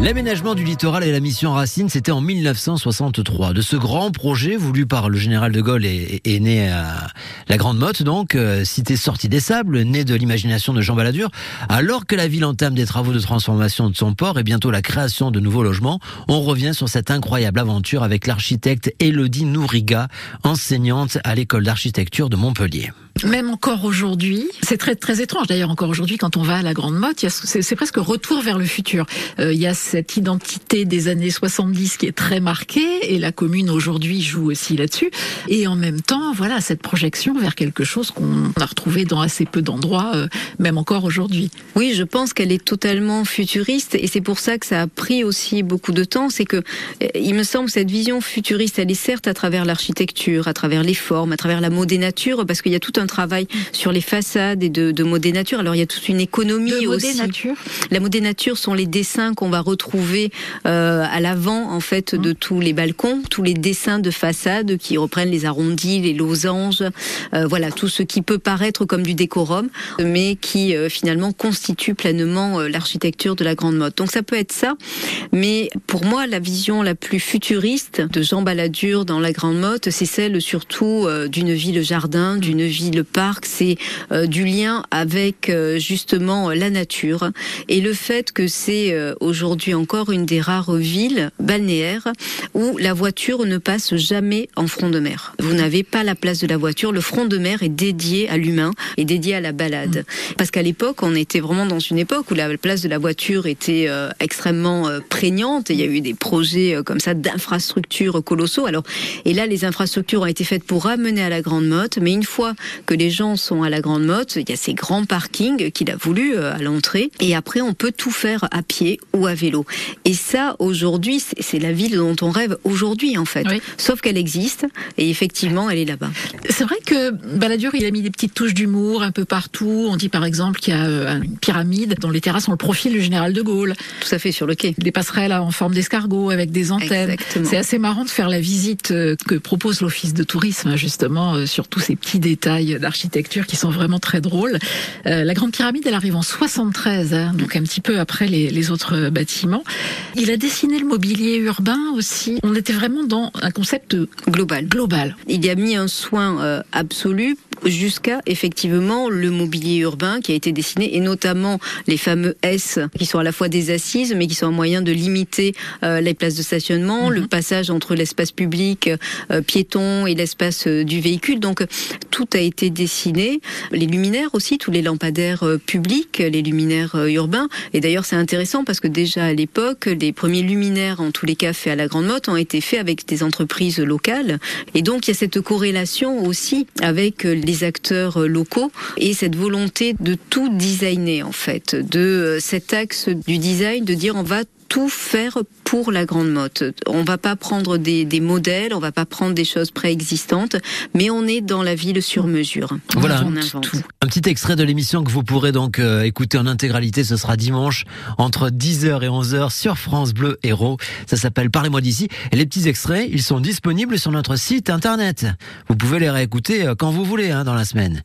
L'aménagement du littoral et la mission Racine, c'était en 1963. De ce grand projet voulu par le général de Gaulle est, est né à la Grande Motte, donc euh, cité sortie des sables, née de l'imagination de Jean Balladur. Alors que la ville entame des travaux de transformation de son port et bientôt la création de nouveaux logements, on revient sur cette incroyable aventure avec l'architecte Elodie Nouriga, enseignante à l'école d'architecture de Montpellier. Même encore aujourd'hui, c'est très très étrange d'ailleurs encore aujourd'hui quand on va à la Grande Motte, c'est presque retour vers le futur. Euh, il y a cette identité des années 70 qui est très marquée et la commune aujourd'hui joue aussi là-dessus. Et en même temps, voilà cette projection vers quelque chose qu'on a retrouvé dans assez peu d'endroits, euh, même encore aujourd'hui. Oui, je pense qu'elle est totalement futuriste et c'est pour ça que ça a pris aussi beaucoup de temps. C'est que euh, il me semble cette vision futuriste, elle est certes à travers l'architecture, à travers les formes, à travers la modénature, parce qu'il y a tout un travail sur les façades et de, de modénature. Alors il y a toute une économie de aussi. Modénature. La modénature sont les dessins qu'on va retrouver euh, à l'avant en fait de tous les balcons, tous les dessins de façade qui reprennent les arrondis, les losanges, euh, voilà tout ce qui peut paraître comme du décorum, mais qui euh, finalement constitue pleinement l'architecture de la grande mode. Donc ça peut être ça, mais pour moi la vision la plus futuriste de Jean Balladur dans la grande mode, c'est celle surtout d'une ville jardin, d'une ville parc, c'est du lien avec justement la nature. Et le fait que c'est euh, aujourd'hui encore une des rares villes balnéaires où la voiture ne passe jamais en front de mer. Vous n'avez pas la place de la voiture, le front de mer est dédié à l'humain et dédié à la balade. Parce qu'à l'époque, on était vraiment dans une époque où la place de la voiture était euh, extrêmement euh, prégnante et il y a eu des projets euh, comme ça d'infrastructures colossaux. Alors et là les infrastructures ont été faites pour ramener à la Grande Motte, mais une fois que les gens sont à la Grande Motte, il y a ces grands parkings qu'il a voulu à l'entrée et après on peut tout faire à pied ou à vélo. Et ça aujourd'hui, c'est la ville dont on rêve aujourd'hui en fait. Oui. Sauf qu'elle existe et effectivement elle est là-bas. C'est vrai que Balladur, il a mis des petites touches d'humour un peu partout. On dit par exemple qu'il y a euh, une pyramide dont les terrasses ont le profil du général de Gaulle. Tout à fait sur le quai. Des passerelles en forme d'escargot avec des antennes. C'est assez marrant de faire la visite euh, que propose l'Office de tourisme, justement, euh, sur tous ces petits détails d'architecture qui sont vraiment très drôles. Euh, la Grande Pyramide, elle arrive en 73, hein, donc un petit peu après les, les autres euh, Il a dessiné le mobilier urbain aussi. On était vraiment dans un concept Global. global. Il y a mis un soin euh, absolu jusqu'à effectivement le mobilier urbain qui a été dessiné et notamment les fameux S qui sont à la fois des assises mais qui sont un moyen de limiter euh, les places de stationnement, le passage entre l'espace public euh, piéton et l'espace euh, du véhicule. Donc tout a été dessiné, les luminaires aussi, tous les lampadaires publics, les luminaires urbains. Et d'ailleurs c'est intéressant parce que déjà à l'époque, les premiers luminaires en tous les cas faits à la Grande Motte ont été faits avec des entreprises locales. Et donc il y a cette corrélation aussi avec euh, acteurs euh, locaux et cette volonté de tout designer en fait, de euh, cet axe du design, de dire on va tout faire pour la grande motte. On va pas prendre des, des modèles, on va pas prendre des choses préexistantes, mais on est dans la ville sur mesure. Voilà, on invente. Un petit extrait de l'émission que vous pourrez donc euh, écouter en intégralité, ce sera dimanche entre 10h et 11h sur France Bleu Héros. Ça s'appelle Parlez-moi d'ici. Et les petits extraits, ils sont disponibles sur notre site internet. Vous pouvez les réécouter euh, quand vous voulez hein, dans la semaine.